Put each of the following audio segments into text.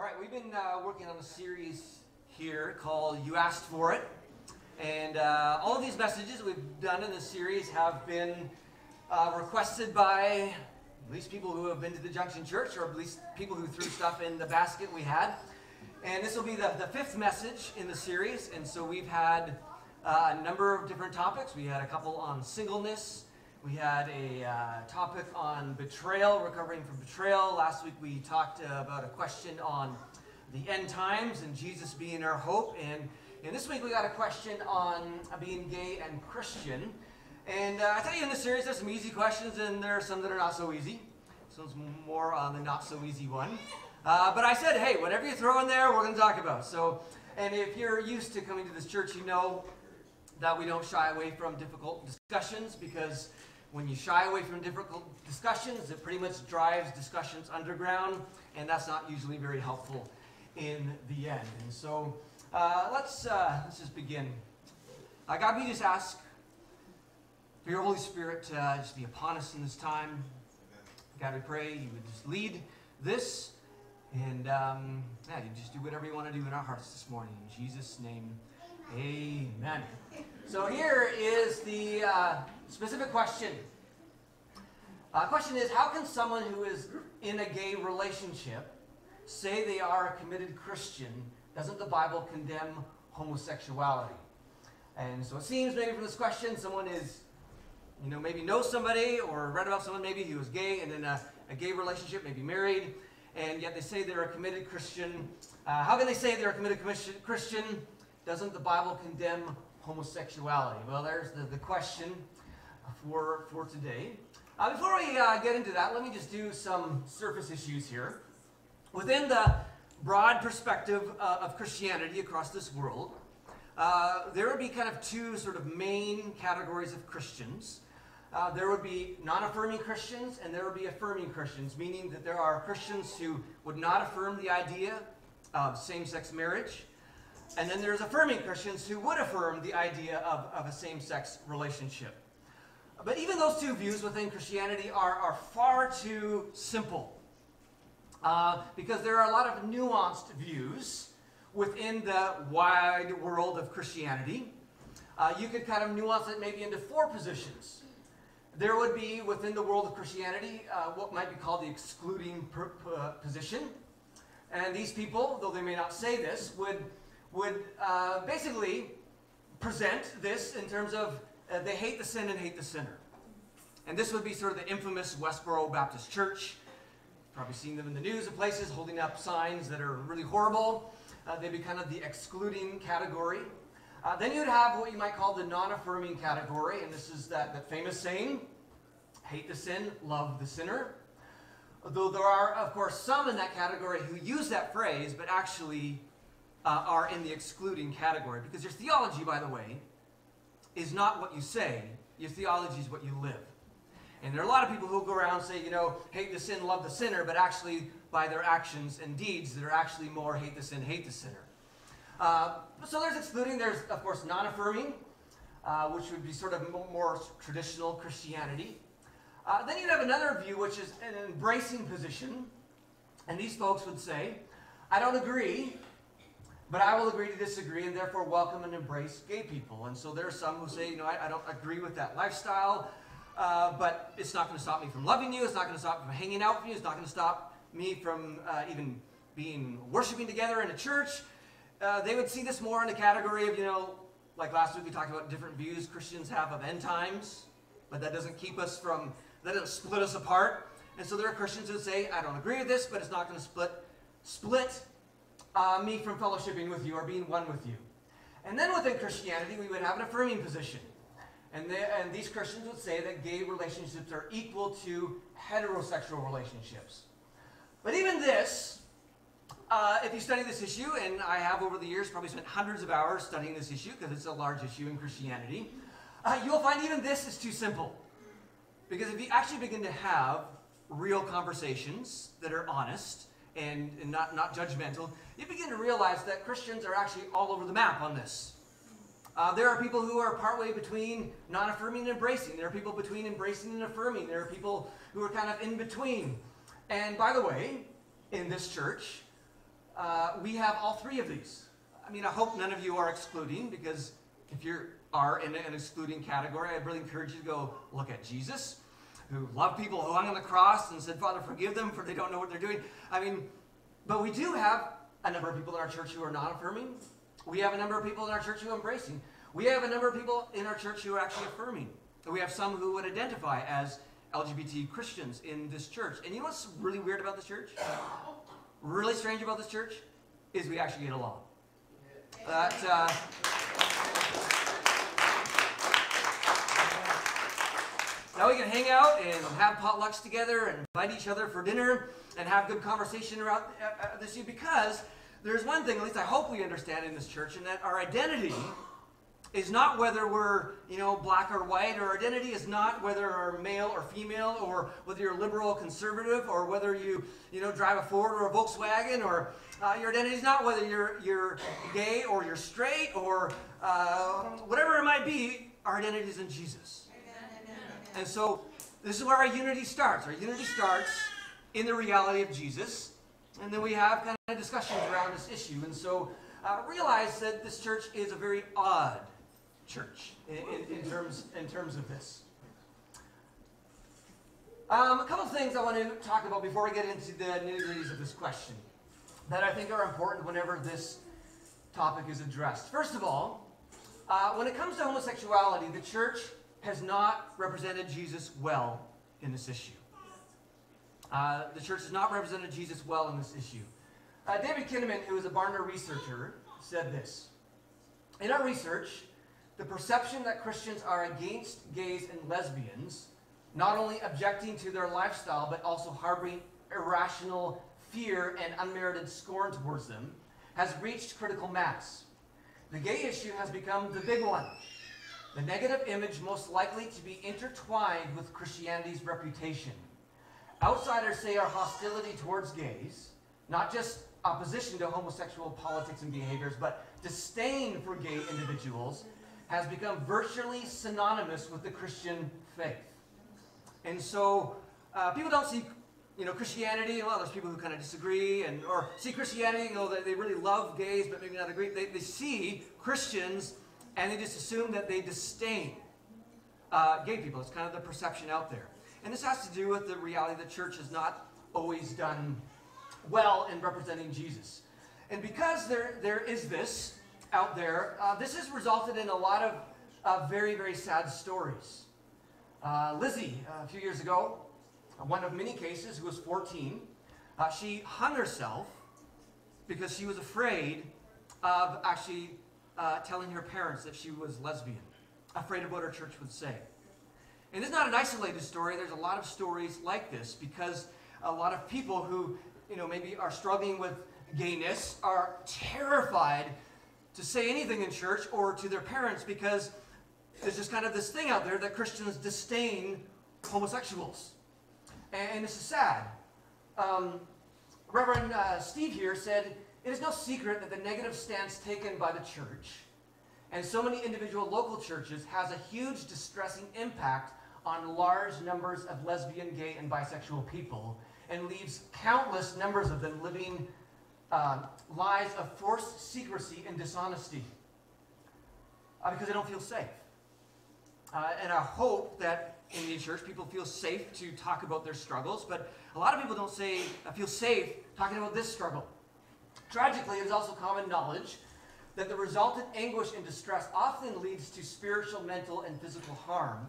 All right, we've been uh, working on a series here called You Asked For It. And uh, all of these messages we've done in this series have been uh, requested by at least people who have been to the Junction Church or at least people who threw stuff in the basket we had. And this will be the, the fifth message in the series. And so we've had uh, a number of different topics. We had a couple on singleness. We had a uh, topic on betrayal, recovering from betrayal. Last week we talked uh, about a question on the end times and Jesus being our hope. And, and this week we got a question on being gay and Christian. And uh, I tell you, in this series, there's some easy questions and there are some that are not so easy. So it's more on the not so easy one. Uh, but I said, hey, whatever you throw in there, we're going to talk about. So, and if you're used to coming to this church, you know that we don't shy away from difficult discussions because when you shy away from difficult discussions, it pretty much drives discussions underground, and that's not usually very helpful in the end. And so uh, let's, uh, let's just begin. Uh, God, we just ask for your Holy Spirit to uh, just be upon us in this time. God, we pray you would just lead this, and um, yeah, you just do whatever you want to do in our hearts this morning. In Jesus' name, amen. So here is the uh, specific question. Uh, question is, how can someone who is in a gay relationship say they are a committed Christian? Doesn't the Bible condemn homosexuality? And so it seems maybe from this question, someone is, you know, maybe knows somebody or read about someone maybe who is gay and in a, a gay relationship, maybe married, and yet they say they're a committed Christian. Uh, how can they say they're a committed Christian? Doesn't the Bible condemn homosexuality? Well, there's the, the question for, for today. Uh, before we uh, get into that, let me just do some surface issues here. Within the broad perspective uh, of Christianity across this world, uh, there would be kind of two sort of main categories of Christians. Uh, there would be non affirming Christians and there would be affirming Christians, meaning that there are Christians who would not affirm the idea of same sex marriage. And then there's affirming Christians who would affirm the idea of, of a same sex relationship. But even those two views within Christianity are, are far too simple. Uh, because there are a lot of nuanced views within the wide world of Christianity. Uh, you could kind of nuance it maybe into four positions. There would be within the world of Christianity uh, what might be called the excluding per, uh, position. And these people, though they may not say this, would, would uh, basically present this in terms of uh, they hate the sin and hate the sinner. And this would be sort of the infamous Westboro Baptist Church. Probably seen them in the news of places holding up signs that are really horrible. Uh, they'd be kind of the excluding category. Uh, then you'd have what you might call the non-affirming category, and this is that, that famous saying, hate the sin, love the sinner. Though there are, of course, some in that category who use that phrase, but actually uh, are in the excluding category. Because your theology, by the way, is not what you say, your theology is what you live. And there are a lot of people who go around and say, you know, hate the sin, love the sinner, but actually by their actions and deeds, they're actually more hate the sin, hate the sinner. Uh, so there's excluding, there's of course non-affirming, uh, which would be sort of more traditional Christianity. Uh, then you'd have another view, which is an embracing position. And these folks would say, I don't agree, but I will agree to disagree and therefore welcome and embrace gay people. And so there are some who say, you know, I, I don't agree with that lifestyle, uh, but it's not going to stop me from loving you. It's not going to stop me from hanging out with you. It's not going to stop me from uh, even being worshiping together in a church. Uh, they would see this more in the category of, you know, like last week we talked about different views Christians have of end times, but that doesn't keep us from, that doesn't split us apart. And so there are Christians who say, I don't agree with this, but it's not going to split, split uh, me from fellowshipping with you or being one with you. And then within Christianity, we would have an affirming position. And, they, and these Christians would say that gay relationships are equal to heterosexual relationships. But even this, uh, if you study this issue, and I have over the years probably spent hundreds of hours studying this issue because it's a large issue in Christianity, uh, you'll find even this is too simple. Because if you actually begin to have real conversations that are honest and, and not, not judgmental, you begin to realize that Christians are actually all over the map on this. Uh, there are people who are partway between non affirming and embracing. There are people between embracing and affirming. There are people who are kind of in between. And by the way, in this church, uh, we have all three of these. I mean, I hope none of you are excluding because if you are in an excluding category, I really encourage you to go look at Jesus, who loved people who hung on the cross and said, Father, forgive them for they don't know what they're doing. I mean, but we do have a number of people in our church who are not affirming. We have a number of people in our church who are embracing. We have a number of people in our church who are actually affirming. We have some who would identify as LGBT Christians in this church. And you know what's really weird about this church? Really strange about this church? Is we actually get along. That, uh, now we can hang out and have potlucks together and invite each other for dinner and have good conversation around uh, uh, this year because there's one thing, at least I hope we understand in this church, and that our identity is not whether we're, you know, black or white. Our identity is not whether we're male or female, or whether you're liberal or conservative, or whether you, you know, drive a Ford or a Volkswagen, or uh, your identity is not whether you're you're gay or you're straight or uh, whatever it might be. Our identity is in Jesus. And so this is where our unity starts. Our unity starts in the reality of Jesus, and then we have kind of discussions around this issue. And so uh, realize that this church is a very odd church in, in, in, terms, in terms of this. Um, a couple of things I want to talk about before we get into the nitty-gritties of this question that I think are important whenever this topic is addressed. First of all, uh, when it comes to homosexuality, the church has not represented Jesus well in this issue. Uh, the church has not represented Jesus well in this issue. Uh, David Kinnaman, who is a Barna researcher, said this. In our research, the perception that Christians are against gays and lesbians, not only objecting to their lifestyle, but also harboring irrational fear and unmerited scorn towards them, has reached critical mass. The gay issue has become the big one. The negative image most likely to be intertwined with Christianity's reputation. Outsiders say our hostility towards gays, not just opposition to homosexual politics and behaviors, but disdain for gay individuals, has become virtually synonymous with the Christian faith. And so uh, people don't see you know, Christianity, well, there's people who kind of disagree, and or see Christianity, you know, they, they really love gays, but maybe not agree. They, they see Christians, and they just assume that they disdain uh, gay people. It's kind of the perception out there. And this has to do with the reality the church has not always done well in representing Jesus. And because there, there is this out there, uh, this has resulted in a lot of uh, very, very sad stories. Uh, Lizzie, uh, a few years ago, one of many cases, who was 14, uh, she hung herself because she was afraid of actually telling her parents that she was lesbian, afraid of what her church would say. And it's not an isolated story. There's a lot of stories like this because a lot of people who, you know, maybe are struggling with gayness are terrified to say anything in church or to their parents because there's just kind of this thing out there that Christians disdain homosexuals. And this is sad. Um, Reverend uh, Steve here said, It is no secret that the negative stance taken by the church and so many individual local churches has a huge distressing impact on large numbers of lesbian, gay, and bisexual people and leaves countless numbers of them living uh, lives of forced secrecy and dishonesty uh, because they don't feel safe. Uh, and I hope that in the church people feel safe to talk about their struggles, but a lot of people don't say uh, feel safe talking about this struggle. Tragically, it is also common knowledge that the resultant anguish and distress often leads to spiritual, mental, and physical harm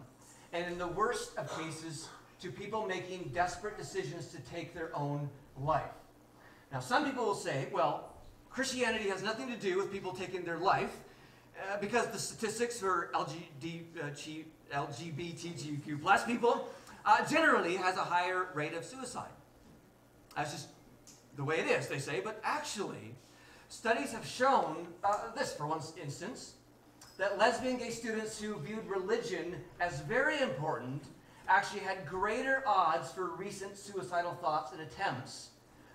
and in the worst of cases, to people making desperate decisions to take their own life. Now, some people will say, well, Christianity has nothing to do with people taking their life uh, because the statistics for LGBT, uh, LGBTQ plus people uh, generally has a higher rate of suicide. That's just the way it is, they say. But actually, studies have shown uh, this, for one instance, that lesbian gay students who viewed religion as very important actually had greater odds for recent suicidal thoughts and attempts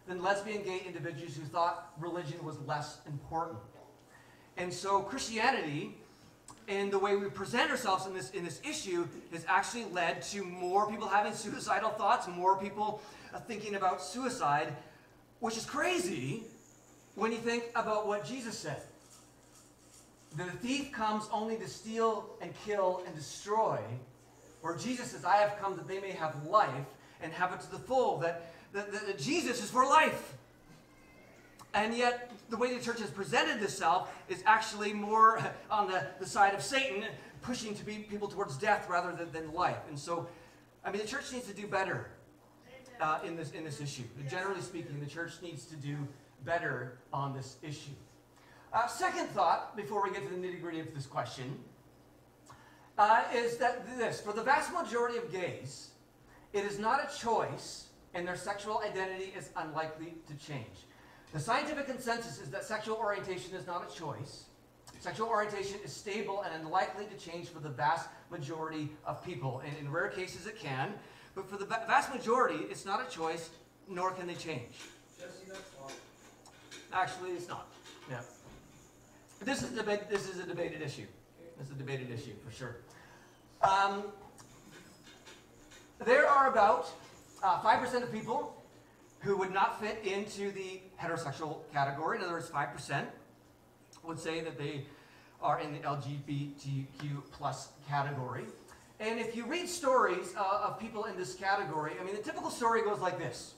than lesbian gay individuals who thought religion was less important. And so Christianity and the way we present ourselves in this, in this issue has actually led to more people having suicidal thoughts, more people uh, thinking about suicide, which is crazy when you think about what Jesus said. The thief comes only to steal and kill and destroy, where Jesus says, I have come that they may have life and have it to the full, that, that, that Jesus is for life. And yet, the way the church has presented itself is actually more on the, the side of Satan, pushing to be people towards death rather than, than life. And so, I mean, the church needs to do better uh, in, this, in this issue. Generally speaking, the church needs to do better on this issue. Uh, second thought, before we get to the nitty gritty of this question, uh, is that this for the vast majority of gays, it is not a choice, and their sexual identity is unlikely to change. The scientific consensus is that sexual orientation is not a choice. Sexual orientation is stable and unlikely to change for the vast majority of people. And in rare cases, it can. But for the vast majority, it's not a choice, nor can they change. Jesse, that's wrong. Actually, it's not. Yeah. This is, debate, this is a debated issue. This is a debated issue, for sure. Um, there are about uh, 5% of people who would not fit into the heterosexual category. In other words, 5% would say that they are in the LGBTQ plus category. And if you read stories uh, of people in this category, I mean, the typical story goes like this.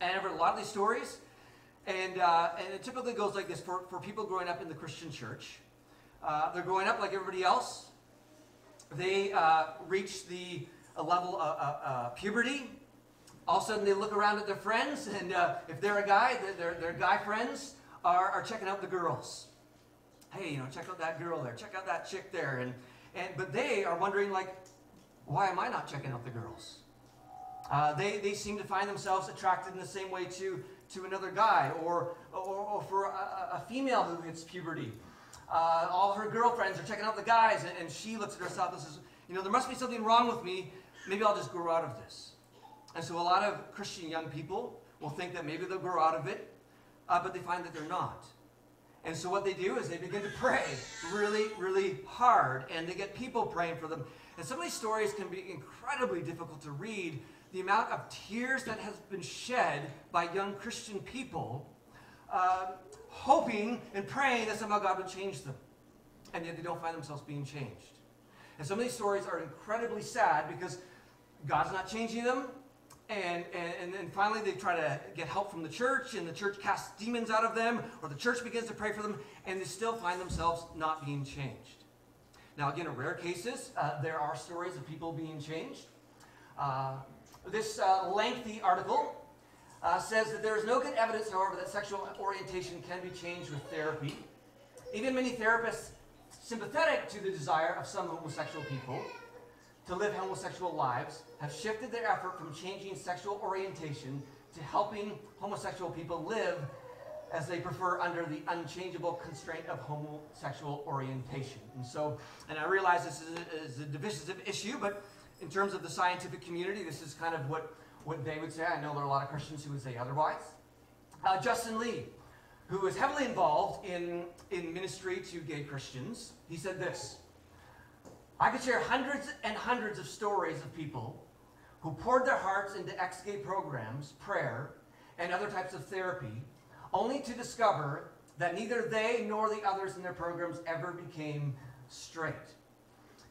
And I've read a lot of these stories, and, uh, and it typically goes like this for, for people growing up in the Christian church. Uh, they're growing up like everybody else. They uh, reach the level of uh, uh, puberty. All of a sudden, they look around at their friends, and if they're a guy, their, their guy friends are, are checking out the girls. Hey, you know, check out that girl there. Check out that chick there. And, and, but they are wondering, like, why am I not checking out the girls? Uh, they, they seem to find themselves attracted in the same way to, to another guy or, or, or for a, a, female who hits puberty. Uh, all her girlfriends are checking out the guys, and, and, she looks at herself and says, You know, there must be something wrong with me. Maybe I'll just grow out of this. And so a lot of Christian young people will think that maybe they'll grow out of it, uh, but they find that they're not. And so what they do is they begin to pray really, really hard, and they get people praying for them. And some of these stories can be incredibly difficult to read. The amount of tears that has been shed by young Christian people, uh, hoping and praying that somehow God would change them. And yet they don't find themselves being changed. And some of these stories are incredibly sad because God's not changing them, and, and, and then finally they try to get help from the church, and the church casts demons out of them, or the church begins to pray for them, and they still find themselves not being changed. Now, again, in rare cases, uh, there are stories of people being changed. Uh, this uh, lengthy article uh, says that there is no good evidence, however, that sexual orientation can be changed with therapy. Even many therapists sympathetic to the desire of some homosexual people to live homosexual lives have shifted their effort from changing sexual orientation to helping homosexual people live as they prefer under the unchangeable constraint of homosexual orientation. And so, and I realize this is a, is a divisive issue, but in terms of the scientific community, this is kind of what, what they would say. I know there are a lot of Christians who would say otherwise. Uh, Justin Lee, who is heavily involved in, in ministry to gay Christians, he said this I could share hundreds and hundreds of stories of people who poured their hearts into ex gay programs, prayer, and other types of therapy, only to discover that neither they nor the others in their programs ever became straight.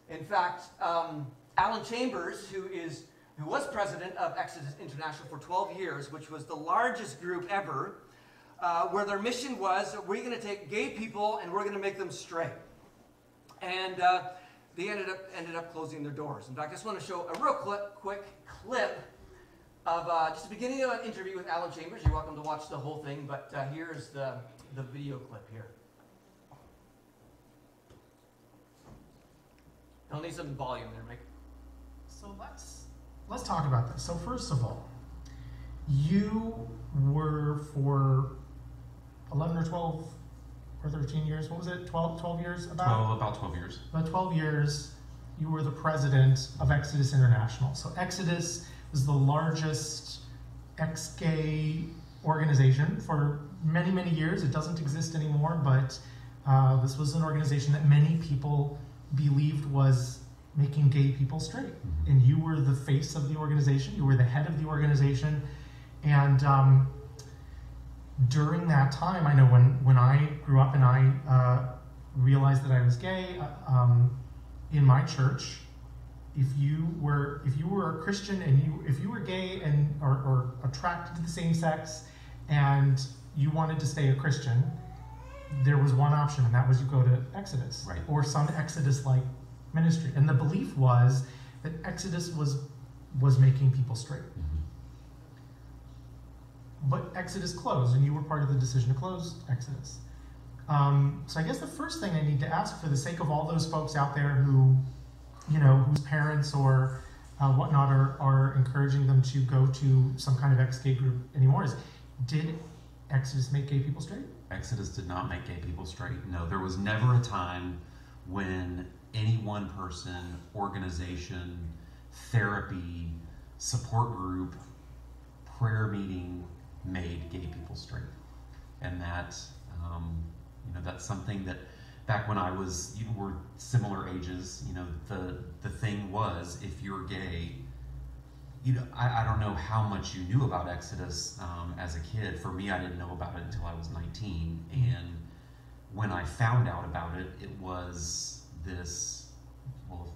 In fact, um, Alan Chambers, who is who was president of Exodus International for 12 years, which was the largest group ever, uh, where their mission was we're going to take gay people and we're going to make them straight. And uh, they ended up, ended up closing their doors. In fact, I just want to show a real clip, quick clip of uh, just the beginning of an interview with Alan Chambers. You're welcome to watch the whole thing, but uh, here's the, the video clip here. I'll need some volume there, Mike. So let's let's talk about this. So first of all, you were for 11 or 12 or 13 years. What was it? 12, 12 years about? 12, about 12 years. About 12 years, you were the president of Exodus International. So Exodus was the largest ex-gay organization for many, many years. It doesn't exist anymore, but uh, this was an organization that many people believed was making gay people straight. Mm-hmm. And you were the face of the organization. You were the head of the organization. And um, during that time, I know when, when I grew up and I uh, realized that I was gay, uh, um, in my church, if you were if you were a Christian and you if you were gay and or, or attracted to the same sex and you wanted to stay a Christian, there was one option, and that was you go to Exodus Right. or some Exodus-like ministry. And the belief was that Exodus was was making people straight. But Exodus closed, and you were part of the decision to close Exodus. Um, so I guess the first thing I need to ask, for the sake of all those folks out there who, you know, whose parents or uh, whatnot are, are encouraging them to go to some kind of ex-gay group anymore, is did Exodus make gay people straight? Exodus did not make gay people straight. No, there was never a time when any one person, organization, therapy, support group, prayer meeting made gay people straight. And that, um, you know, that's something that back when I was, you know, we're similar ages, you know, the, the thing was if you're gay, you know, I, I don't know how much you knew about Exodus um, as a kid. For me, I didn't know about it until I was 19. And when I found out about it, it was this well,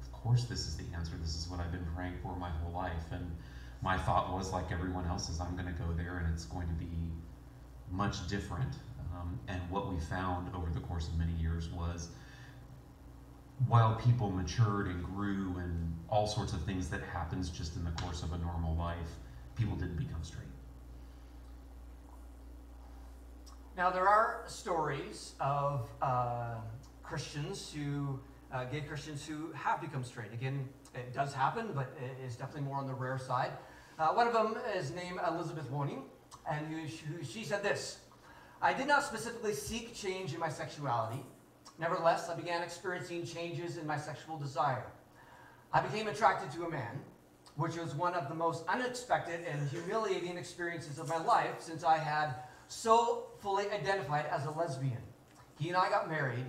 of course, this is the answer. This is what I've been praying for my whole life. And my thought was, like everyone else's, I'm going to go there and it's going to be much different. Um, and what we found over the course of many years was while people matured and grew and all sorts of things that happens just in the course of a normal life, people didn't become straight. Now, there are stories of uh, Christians who, uh, gay Christians who have become straight. Again, it does happen, but it is definitely more on the rare side. Uh, one of them is named Elizabeth Woning, and who, who, she said this I did not specifically seek change in my sexuality. Nevertheless, I began experiencing changes in my sexual desire. I became attracted to a man, which was one of the most unexpected and humiliating experiences of my life since I had so fully identified as a lesbian. He and I got married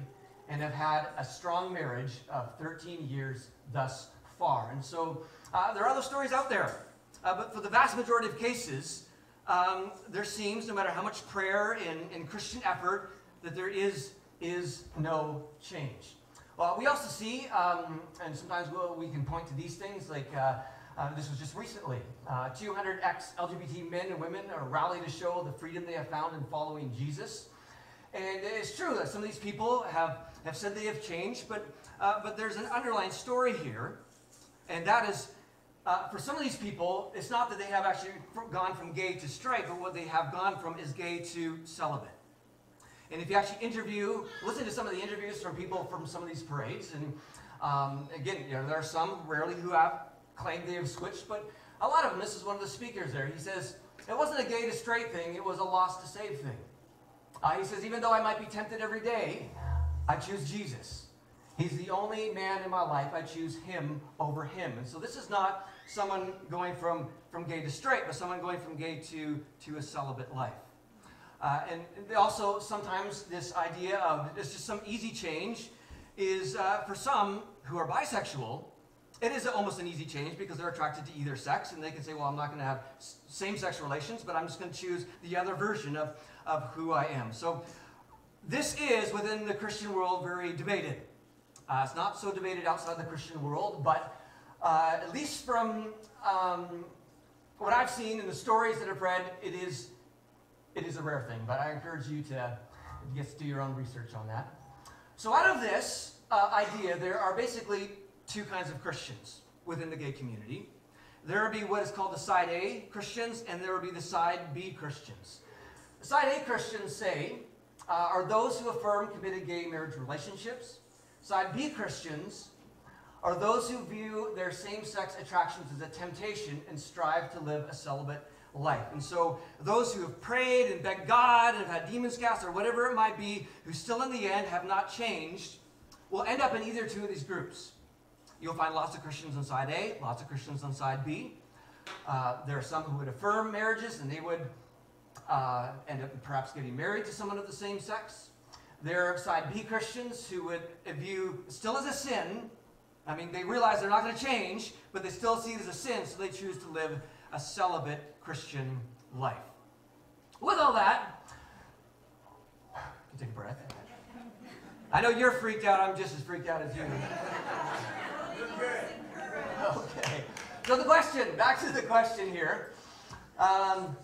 and have had a strong marriage of 13 years thus far. And so uh, there are other stories out there, uh, but for the vast majority of cases, um, there seems, no matter how much prayer and, and Christian effort, that there is, is no change. Well, we also see, um, and sometimes we'll, we can point to these things, like uh, uh, this was just recently. Uh, 200 ex LGBT men and women are rallied to show the freedom they have found in following Jesus. And it's true that some of these people have, have said they have changed, but, uh, but there's an underlying story here, and that is uh, for some of these people, it's not that they have actually gone from gay to straight, but what they have gone from is gay to celibate. And if you actually interview, listen to some of the interviews from people from some of these parades, and um, again, you know, there are some rarely who have claimed they have switched, but a lot of them, this is one of the speakers there, he says, it wasn't a gay to straight thing, it was a lost to save thing. Uh, he says, even though I might be tempted every day, I choose Jesus. He's the only man in my life. I choose him over him. And so this is not someone going from, from gay to straight, but someone going from gay to, to a celibate life. Uh, and also sometimes this idea of it's just some easy change is uh, for some who are bisexual, it is almost an easy change because they're attracted to either sex and they can say, well, I'm not going to have same sex relations, but I'm just going to choose the other version of, of who I am. So this is within the Christian world very debated. Uh, it's not so debated outside the Christian world, but uh, at least from um, what I've seen and the stories that I've read, it is, it is a rare thing. But I encourage you to just do your own research on that. So out of this uh, idea, there are basically two kinds of Christians within the gay community. There will be what is called the side A Christians, and there will be the side B Christians. Side A Christians say uh, are those who affirm committed gay marriage relationships. Side B Christians are those who view their same sex attractions as a temptation and strive to live a celibate life. And so, those who have prayed and begged God and have had demons cast or whatever it might be, who still in the end have not changed, will end up in either two of these groups. You'll find lots of Christians on side A, lots of Christians on side B. Uh, there are some who would affirm marriages and they would uh, end up perhaps getting married to someone of the same sex. There are side B Christians who would view still as a sin. I mean, they realize they're not going to change, but they still see it as a sin, so they choose to live a celibate Christian life. With all that, take a breath. I know you're freaked out. I'm just as freaked out as you. okay. So the question, back to the question here. Um,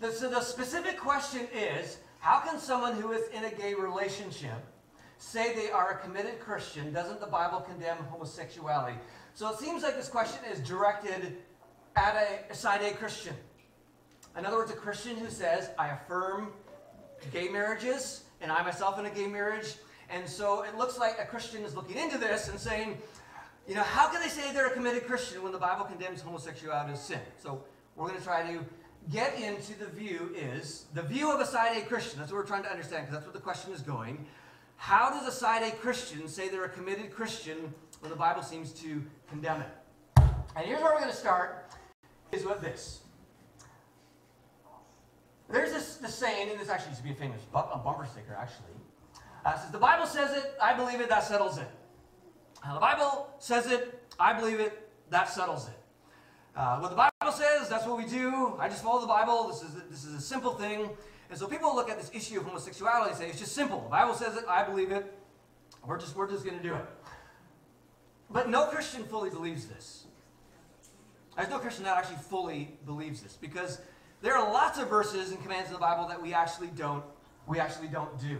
the, so the specific question is, how can someone who is in a gay relationship say they are a committed Christian? Doesn't the Bible condemn homosexuality? So it seems like this question is directed at a, side A Christian. In other words, a Christian who says, I affirm gay marriages, and I myself in a gay marriage. And so it looks like a Christian is looking into this and saying, you know, how can they say they're a committed Christian when the Bible condemns homosexuality as sin? So we're going to try to get into the view is the view of a side A Christian. That's what we're trying to understand because that's what the question is going. How does a side A Christian say they're a committed Christian when the Bible seems to condemn it? And here's where we're going to start is with this. There's this, this saying, and this actually used to be a famous bu- a bumper sticker, actually. Uh, says, The Bible says it, I believe it, that settles it. The Bible says it, I believe it, that settles it. Uh, what the Bible says, that's what we do. I just follow the Bible. This is, this is a simple thing. And so people look at this issue of homosexuality and say, it's just simple. The Bible says it, I believe it. We're just, we're just going to do it. But no Christian fully believes this. There's no Christian that actually fully believes this because there are lots of verses and commands in the Bible that we actually don't, we actually don't do.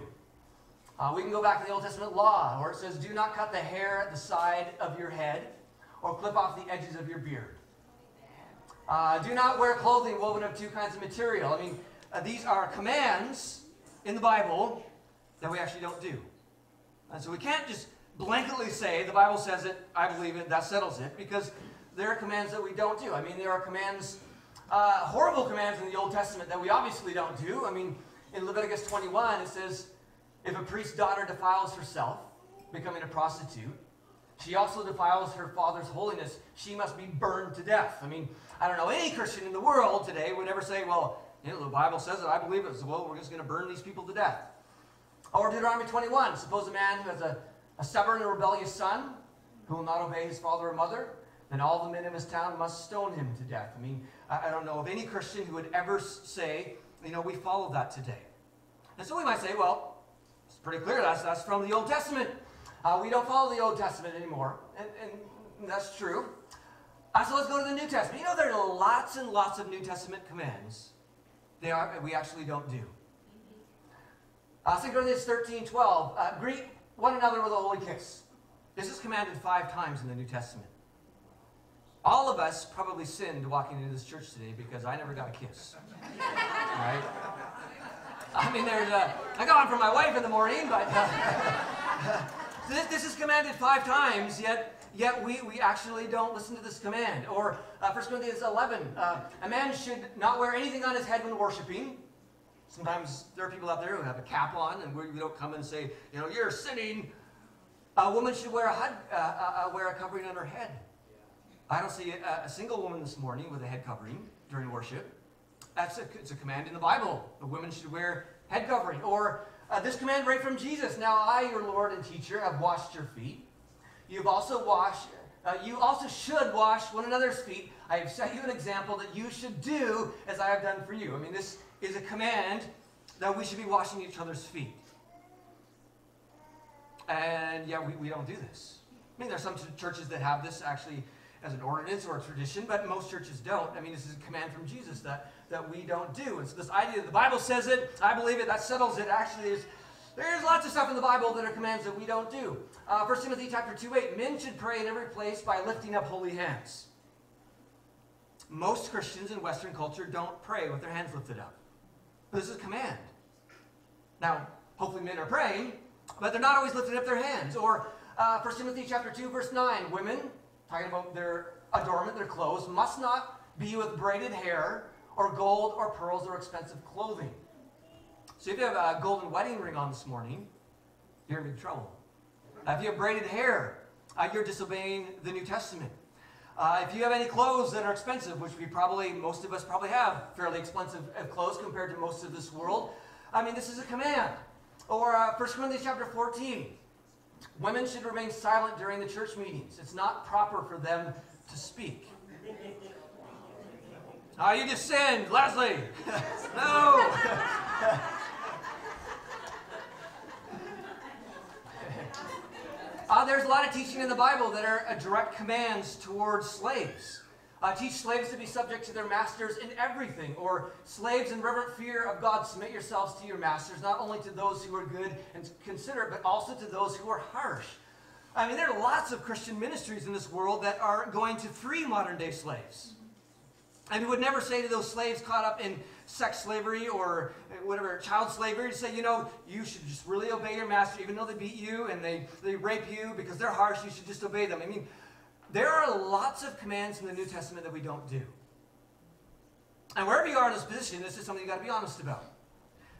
Uh, we can go back to the Old Testament law where it says, do not cut the hair at the side of your head or clip off the edges of your beard. Uh, do not wear clothing woven of two kinds of material. I mean, uh, these are commands in the Bible that we actually don't do. And so we can't just blanketly say, the Bible says it, I believe it, that settles it, because there are commands that we don't do. I mean, there are commands, uh, horrible commands in the Old Testament that we obviously don't do. I mean, in Leviticus 21, it says, if a priest's daughter defiles herself, becoming a prostitute, she also defiles her father's holiness, she must be burned to death. I mean, I don't know any Christian in the world today would ever say, well, you know, the Bible says it, I believe it. So, well, we're just going to burn these people to death. Or Deuteronomy 21, suppose a man who has a, a stubborn and rebellious son who will not obey his father or mother, then all the men of his town must stone him to death. I mean, I, I don't know of any Christian who would ever say, you know, we follow that today. And so we might say, well, it's pretty clear that's, that's from the Old Testament. Uh, we don't follow the Old Testament anymore, and, and that's true. Uh, so let's go to the New Testament. You know, there are lots and lots of New Testament commands they are, we actually don't do. Uh, 2 Corinthians 13, 12. Uh, greet one another with a holy kiss. This is commanded five times in the New Testament. All of us probably sinned walking into this church today because I never got a kiss. right? I mean, there's a, I got one from my wife in the morning, but uh, this, this is commanded five times, yet yet we, we actually don't listen to this command. Or uh, 1 Corinthians 11, uh, a man should not wear anything on his head when worshiping. Sometimes there are people out there who have a cap on, and we, we don't come and say, you know, you're sinning. A woman should wear a, head, uh, uh, uh, wear a covering on her head. I don't see a, a, single woman this morning with a head covering during worship. That's a, it's a command in the Bible. The women should wear head covering. Or uh, this command right from Jesus. Now I, your Lord and teacher, have washed your feet. You've also washed, uh, you also should wash one another's feet. I have set you an example that you should do as I have done for you. I mean, this is a command that we should be washing each other's feet. And yeah, we, we don't do this. I mean, there are some churches that have this actually as an ordinance or a tradition, but most churches don't. I mean, this is a command from Jesus that, that we don't do. And so this idea that the Bible says it, I believe it, that settles it, actually is there's lots of stuff in the Bible that are commands that we don't do. Uh, 1 Timothy chapter 2, 8, men should pray in every place by lifting up holy hands. Most Christians in Western culture don't pray with their hands lifted up. This is a command. Now, hopefully men are praying, but they're not always lifting up their hands. Or uh, 1 Timothy chapter 2, verse 9, women, talking about their adornment, their clothes, must not be with braided hair or gold or pearls or expensive clothing. So if you have a golden wedding ring on this morning, you're in big trouble. Uh, if you have braided hair, uh, you're disobeying the New Testament. Uh, if you have any clothes that are expensive, which we probably, most of us probably have fairly expensive uh, clothes compared to most of this world, I mean, this is a command. Or uh, 1 Corinthians chapter 14. Women should remain silent during the church meetings. It's not proper for them to speak. Ah, you just Leslie. no. there's a lot of teaching in the Bible that are uh, direct commands towards slaves. Uh, teach slaves to be subject to their masters in everything, or slaves in reverent fear of God, submit yourselves to your masters, not only to those who are good and considerate, but also to those who are harsh. I mean, there are lots of Christian ministries in this world that are going to free modern day slaves. And we would never say to those slaves caught up in sex slavery or uh, whatever, child slavery, say, you know, you should just really obey your master, even though they beat you and they, they rape you because they're harsh, you should just obey them. I mean, there are lots of commands in the New Testament that we don't do. And wherever you are in this position, this is something you got to be honest about.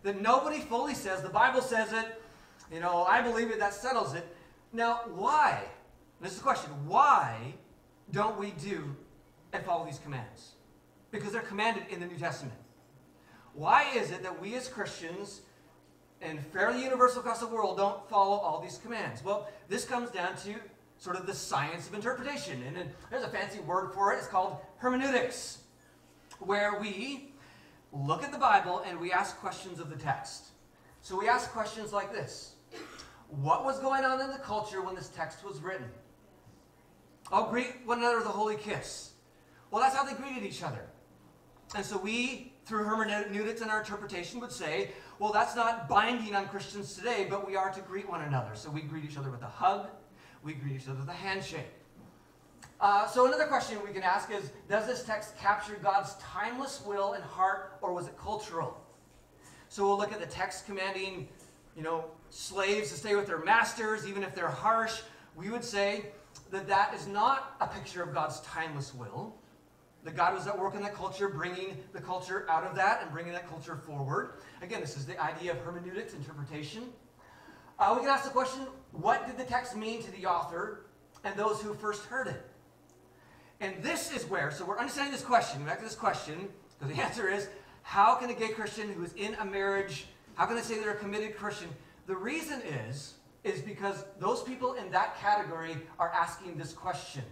That nobody fully says, the Bible says it, you know, I believe it, that settles it. Now, why? This is the question. Why don't we do and follow these commands? Because they're commanded in the New Testament. Why is it that we as Christians and fairly universal across the world don't follow all these commands? Well, this comes down to sort of the science of interpretation. And there's a fancy word for it. It's called hermeneutics, where we look at the Bible and we ask questions of the text. So we ask questions like this What was going on in the culture when this text was written? Oh, greet one another with a holy kiss. Well, that's how they greeted each other. And so we, through hermeneutics and our interpretation, would say, well, that's not binding on Christians today, but we are to greet one another. So we greet each other with a hug, we greet each other with a handshake. Uh, so another question we can ask is, does this text capture God's timeless will and heart, or was it cultural? So we'll look at the text commanding, you know, slaves to stay with their masters, even if they're harsh. We would say that that is not a picture of God's timeless will. That God was at work in that culture, bringing the culture out of that and bringing that culture forward. Again, this is the idea of hermeneutics, interpretation. Uh, we can ask the question what did the text mean to the author and those who first heard it? And this is where, so we're understanding this question, back to this question, because the answer is how can a gay Christian who is in a marriage, how can they say they're a committed Christian? The reason is, is because those people in that category are asking this question.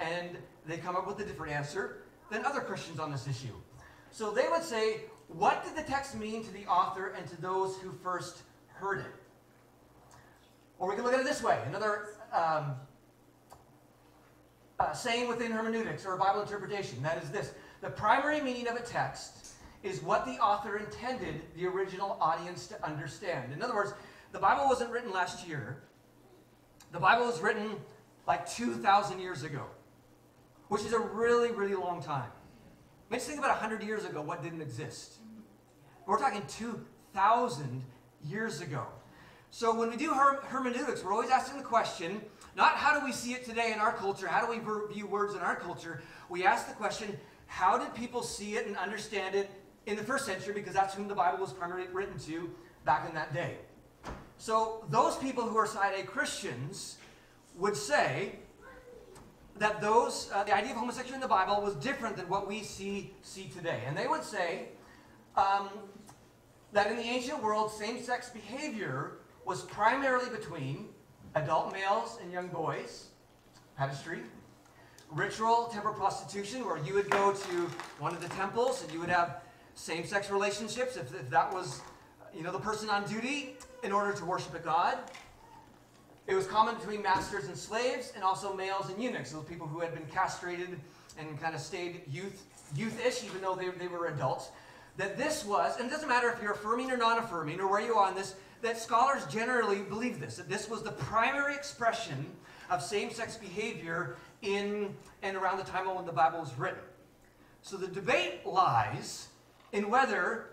And they come up with a different answer than other Christians on this issue. So they would say, what did the text mean to the author and to those who first heard it? Or we can look at it this way another um, uh, saying within hermeneutics or Bible interpretation that is this the primary meaning of a text is what the author intended the original audience to understand. In other words, the Bible wasn't written last year, the Bible was written like 2,000 years ago, which is a really, really long time. I mean, just think about 100 years ago what didn't exist. We're talking 2,000 years ago. So when we do her- hermeneutics, we're always asking the question, not how do we see it today in our culture, how do we view words in our culture? We ask the question, how did people see it and understand it in the first century, because that's whom the Bible was primarily written to back in that day. So those people who are side A Christians would say that those uh, the idea of homosexuality in the Bible was different than what we see see today, and they would say um, that in the ancient world, same-sex behavior was primarily between adult males and young boys, street, Ritual temple prostitution, where you would go to one of the temples and you would have same-sex relationships if, if that was, you know, the person on duty in order to worship a god. It was common between masters and slaves, and also males and eunuchs, those people who had been castrated and kind of stayed youth, youth-ish, even though they, they were adults. That this was, and it doesn't matter if you're affirming or non-affirming, or where you are on this, that scholars generally believe this, that this was the primary expression of same-sex behavior in and around the time when the Bible was written. So the debate lies in whether,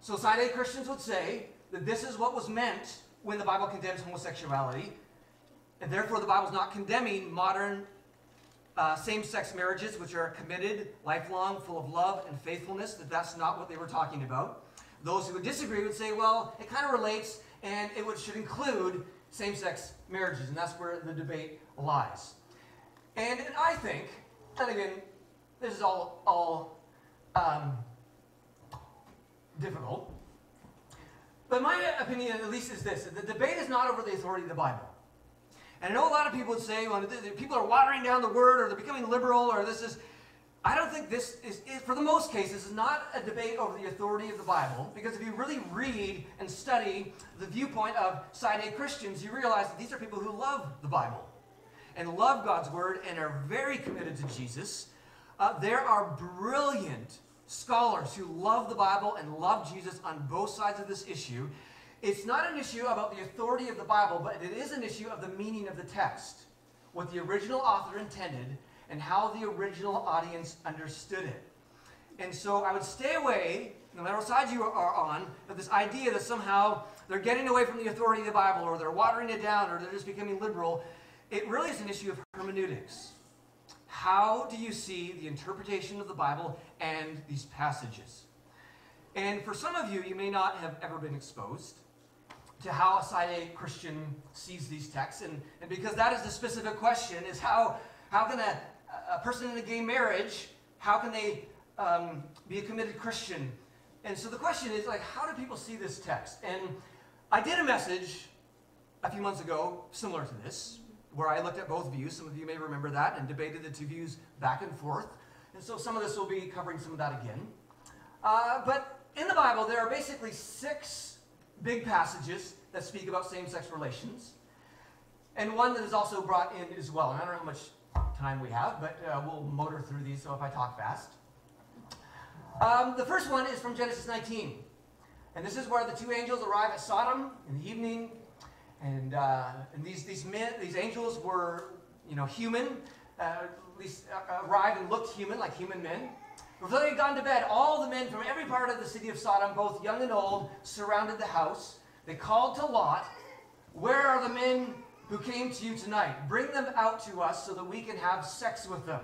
so A Christians would say that this is what was meant when the Bible condemns homosexuality, and therefore the Bible is not condemning modern uh, same-sex marriages, which are committed, lifelong, full of love and faithfulness, that that's not what they were talking about. Those who would disagree would say, well, it kind of relates and it would, should include same sex marriages, and that's where the debate lies. And, and I think, and again, this is all, all um, difficult, but my opinion, at least, is this the debate is not over the authority of the Bible. And I know a lot of people would say, well, people are watering down the word, or they're becoming liberal, or this is. I don't think this is, is, for the most cases, is not a debate over the authority of the Bible, because if you really read and study the viewpoint of side A Christians, you realize that these are people who love the Bible and love God's Word and are very committed to Jesus. Uh, there are brilliant scholars who love the Bible and love Jesus on both sides of this issue. It's not an issue about the authority of the Bible, but it is an issue of the meaning of the text, what the original author intended, and how the original audience understood it. And so I would stay away, no matter what side you are on, of this idea that somehow they're getting away from the authority of the Bible, or they're watering it down, or they're just becoming liberal. It really is an issue of hermeneutics. How do you see the interpretation of the Bible and these passages? And for some of you, you may not have ever been exposed to how a side Christian sees these texts. And, and because that is the specific question, is how, how can a, a person in a gay marriage, how can they um, be a committed Christian? And so the question is, like, how do people see this text? And I did a message a few months ago similar to this, where I looked at both views. Some of you may remember that, and debated the two views back and forth. And so some of this will be covering some of that again. Uh, but in the Bible, there are basically six big passages that speak about same-sex relations, and one that is also brought in as well. And I don't know how much time we have, but uh, we'll motor through these, so if I talk fast. Um, the first one is from Genesis 19. And this is where the two angels arrive at Sodom in the evening. And, uh, and these, these men, these angels were, you know, human, uh, at least uh, arrived and looked human, like human men. Before they had gone to bed, all the men from every part of the city of Sodom, both young and old, surrounded the house. They called to Lot, Where are the men who came to you tonight? Bring them out to us so that we can have sex with them.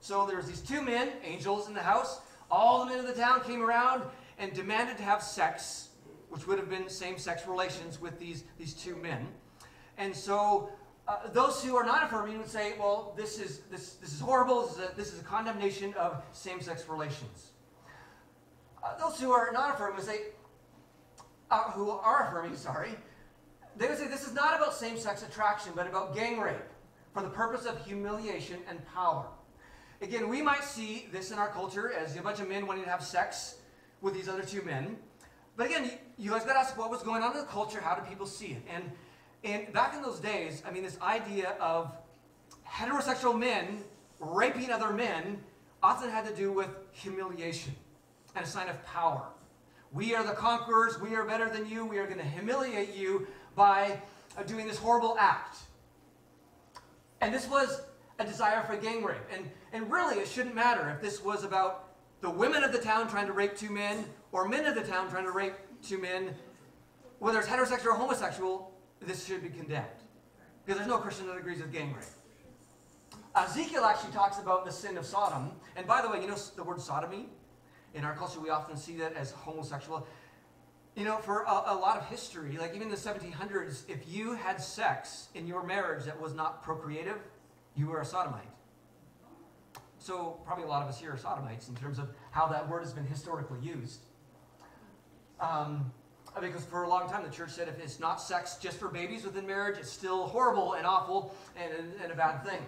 So there's these two men, angels, in the house. All the men of the town came around and demanded to have sex, which would have been same sex relations with these, these two men. And so uh, those who are not affirming would say, well, this is, this, this is horrible, this is a, this is a condemnation of same sex relations. Uh, those who are not affirming would say, uh, who are affirming, sorry, they would say this is not about same sex attraction, but about gang rape for the purpose of humiliation and power. Again, we might see this in our culture as a bunch of men wanting to have sex with these other two men. But again, you, guys got to ask what was going on in the culture. How do people see it? And and back in those days, I mean, this idea of heterosexual men raping other men often had to do with humiliation and a sign of power. We are the conquerors. We are better than you. We are going to humiliate you by uh, doing this horrible act. And this was a desire for gang rape. And, and really, it shouldn't matter if this was about the women of the town trying to rape two men or men of the town trying to rape two men. Whether it's heterosexual or homosexual, this should be condemned. Because there's no Christian that agrees with gang rape. Ezekiel actually talks about the sin of Sodom. And by the way, you know the word sodomy? In our culture, we often see that as homosexual. You know, for a, a, lot of history, like even in the 1700s, if you had sex in your marriage that was not procreative, you were a sodomite. So probably a lot of us here are sodomites in terms of how that word has been historically used. Um, because for a long time the church said if it's not sex just for babies within marriage, it's still horrible and awful and, and a bad thing.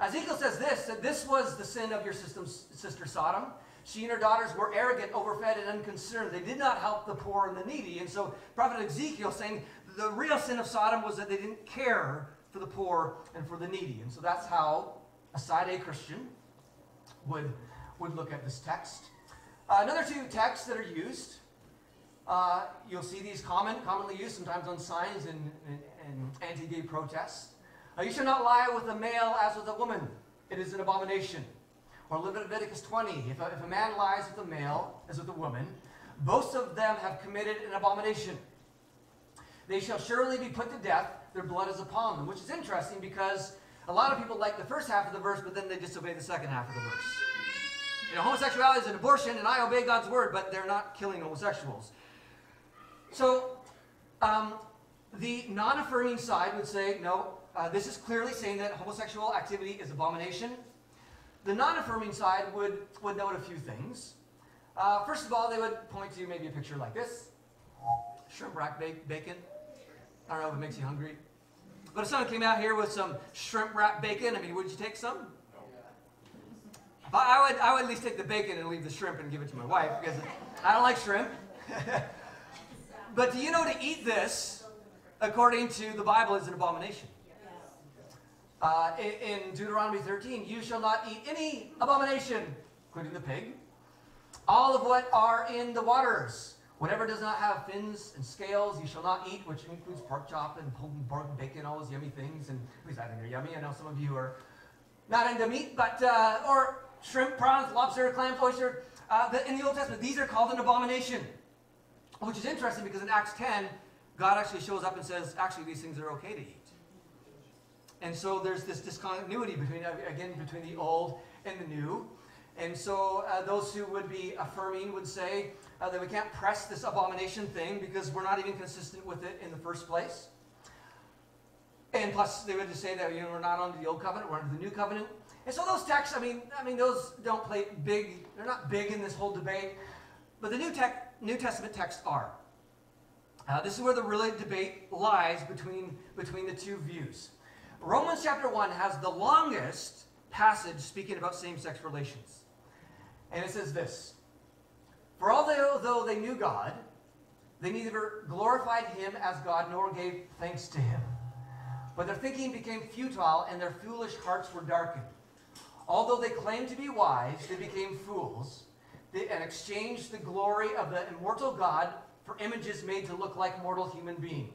Ezekiel says this, that this was the sin of your sister Sodom. She and her daughters were arrogant, overfed, and unconcerned. They did not help the poor and the needy. And so Prophet Ezekiel saying the real sin of Sodom was that they didn't care for the poor and for the needy. And so that's how a side A Christian would, would look at this text. Uh, another two texts that are used uh, you'll see these common, commonly used sometimes on signs and, anti-gay protests. Uh, you shall not lie with a male as with a woman. It is an abomination. Or Leviticus 20, if a, if a man lies with a male as with a woman, both of them have committed an abomination. They shall surely be put to death. Their blood is upon them. Which is interesting because a lot of people like the first half of the verse, but then they disobey the second half of the verse. You know, homosexuality is an abortion, and I obey God's word, but they're not killing homosexuals. So um, the non-affirming side would say, no, uh, this is clearly saying that homosexual activity is abomination. The non-affirming side would, would note a few things. Uh, first of all, they would point to maybe a picture like this. Shrimp rack bacon. I don't know if it makes you hungry. But if someone came out here with some shrimp wrap bacon, I mean, would you take some? I would, I would at least take the bacon and leave the shrimp and give it to my wife because I don't like shrimp. but do you know to eat this, according to the Bible, is an abomination? Uh, in, Deuteronomy 13, you shall not eat any abomination, including the pig, all of what are in the waters. Whatever does not have fins and scales, you shall not eat, which includes pork chop and pulled pork and bacon, all those yummy things. And at least I think they're yummy. I know some of you are not into meat, but uh, or shrimp, prawns, lobster, clams, oyster. Uh, in the Old Testament, these are called an abomination, which is interesting because in Acts 10, God actually shows up and says, actually, these things are okay to eat. And so there's this discontinuity between, again, between the old and the new. And so uh, those who would be affirming would say uh, that we can't press this abomination thing because we're not even consistent with it in the first place. And plus, they would just say that you know we're not under the old covenant, we're under the new covenant. And so those texts, I mean, I mean, those don't play big. They're not big in this whole debate. But the New, new Testament texts are. Uh, this is where the really debate lies between between the two views. Romans chapter one has the longest passage speaking about same-sex relations, and it says this: For although they knew God, they neither glorified Him as God nor gave thanks to Him. But their thinking became futile, and their foolish hearts were darkened. Although they claimed to be wise, they became fools and exchanged the glory of the immortal God for images made to look like mortal human being,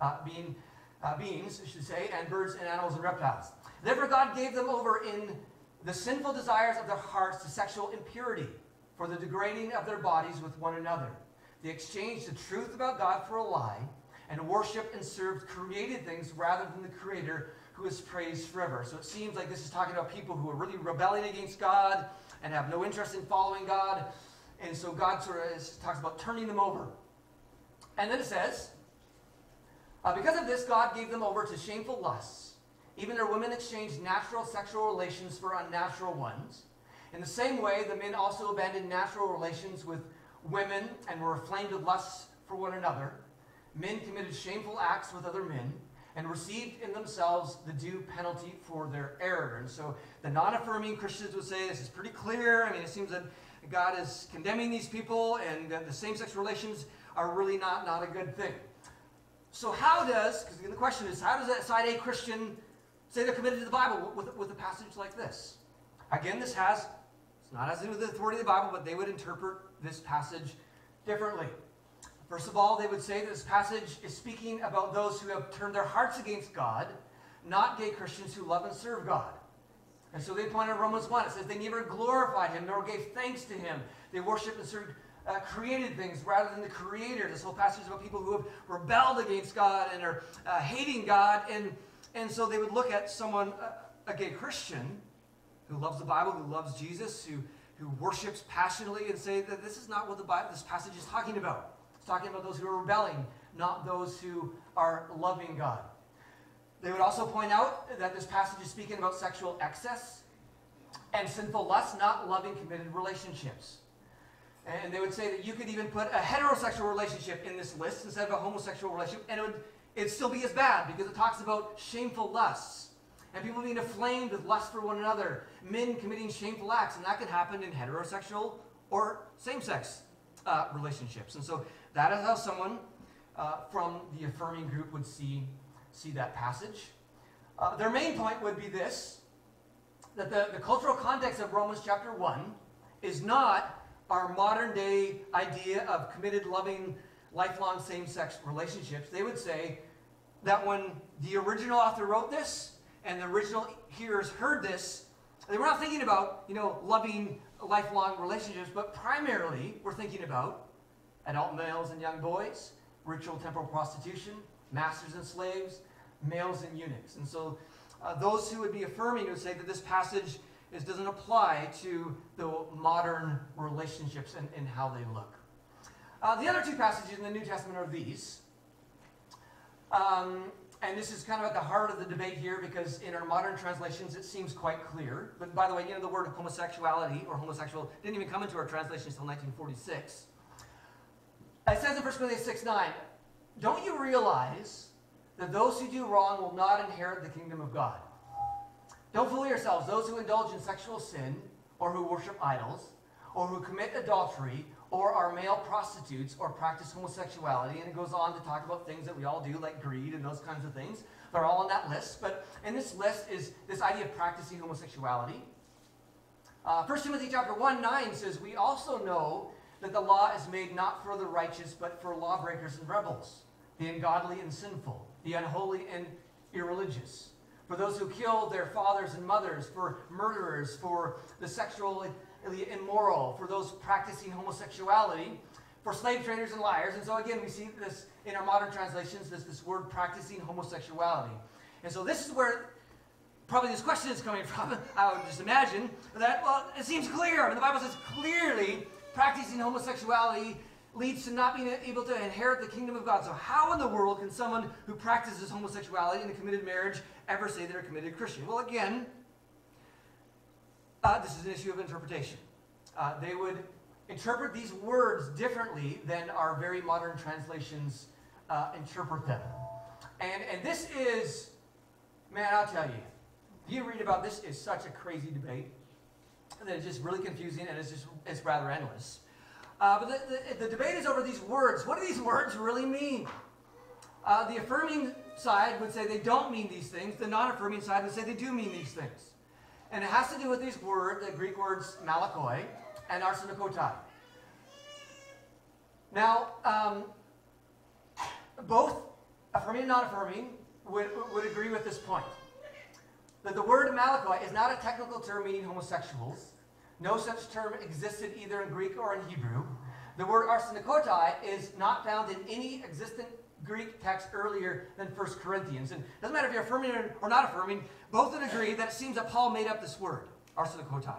uh, being, uh, beings, I should say, and birds and animals and reptiles. Therefore, God gave them over in the sinful desires of their hearts to sexual impurity, for the degrading of their bodies with one another. They exchanged the truth about God for a lie and worshiped and served created things rather than the Creator who is praised forever. So it seems like this is talking about people who are really rebelling against God and have no interest in following God. And so God sort of talks about turning them over. And then it says, uh, because of this, God gave them over to shameful lusts. Even their women exchanged natural sexual relations for unnatural ones. In the same way, the men also abandoned natural relations with women and were aflamed with lusts for one another men committed shameful acts with other men and received in themselves the due penalty for their error. And so the non affirming Christians would say this is pretty clear. I mean, it seems that God is condemning these people and that the same sex relations are really not, not a good thing. So, how does, because the question is, how does that side A Christian say they're committed to the Bible with, with a passage like this? Again, this has, it's not as in with the authority of the Bible, but they would interpret this passage differently. First of all, they would say that this passage is speaking about those who have turned their hearts against God, not gay Christians who love and serve God. And so they point out Romans 1. It says they never glorified him nor gave thanks to him. They worshiped and served uh, created things rather than the creator. This whole passage is about people who have rebelled against God and are uh, hating God. And, and so they would look at someone, uh, a gay Christian, who loves the Bible, who loves Jesus, who, who worships passionately, and say that this is not what the Bible, this passage is talking about. It's talking about those who are rebelling, not those who are loving God. They would also point out that this passage is speaking about sexual excess and sinful lust, not loving committed relationships. And they would say that you could even put a heterosexual relationship in this list instead of a homosexual relationship, and it would it'd still be as bad because it talks about shameful lusts and people being inflamed with lust for one another, men committing shameful acts, and that could happen in heterosexual or same-sex uh, relationships. And so that is how someone uh, from the affirming group would see, see that passage. Uh, their main point would be this that the, the cultural context of Romans chapter 1 is not our modern day idea of committed, loving, lifelong same sex relationships. They would say that when the original author wrote this and the original hearers heard this, they were not thinking about, you know, loving lifelong relationships, but primarily we're thinking about adult males and young boys, ritual temple prostitution, masters and slaves, males and eunuchs. And so uh, those who would be affirming would say that this passage is, doesn't apply to the modern relationships and, and how they look. Uh, the other two passages in the New Testament are these. Um, and this is kind of at the heart of the debate here because in our modern translations it seems quite clear. But by the way, you know the word homosexuality or homosexual didn't even come into our translations until 1946. It says in 1 Corinthians 6 9, don't you realize that those who do wrong will not inherit the kingdom of God? Don't fool yourselves. Those who indulge in sexual sin or who worship idols, or who commit adultery, or are male prostitutes, or practice homosexuality. And it goes on to talk about things that we all do, like greed and those kinds of things. They're all on that list. But in this list is this idea of practicing homosexuality. Uh, 1 Timothy chapter 1 9 says, We also know that the law is made not for the righteous, but for lawbreakers and rebels, the ungodly and sinful, the unholy and irreligious, for those who kill their fathers and mothers, for murderers, for the sexually immoral, for those practicing homosexuality, for slave traders and liars. And so again, we see this in our modern translations, this, this word practicing homosexuality. And so this is where probably this question is coming from. I would just imagine that, well, it seems clear. I mean, the Bible says clearly practicing homosexuality leads to not being able to inherit the kingdom of God. So, how in the world can someone who practices homosexuality in a committed marriage ever say they're a committed Christian? Well, again, uh, this is an issue of interpretation. Uh, they would interpret these words differently than our very modern translations uh, interpret them. And, and this is, man, I'll tell you, you read about this is such a crazy debate that is just really confusing and it's just it's rather endless. Uh, but the, the, the, debate is over these words. What do these words really mean? Uh, the affirming side would say they don't mean these things. The non-affirming side would say they do mean these things. And it has to do with these words, the Greek words malakoi and arsenokoitai. Now, um, both affirming and non-affirming would, would agree with this point that the word malakoi is not a technical term meaning homosexuals. No such term existed either in Greek or in Hebrew. The word arsenokoitai is not found in any existent Greek text earlier than 1 Corinthians. And it doesn't matter if you're affirming or not affirming, both would agree that it seems that Paul made up this word, arsenokoitai.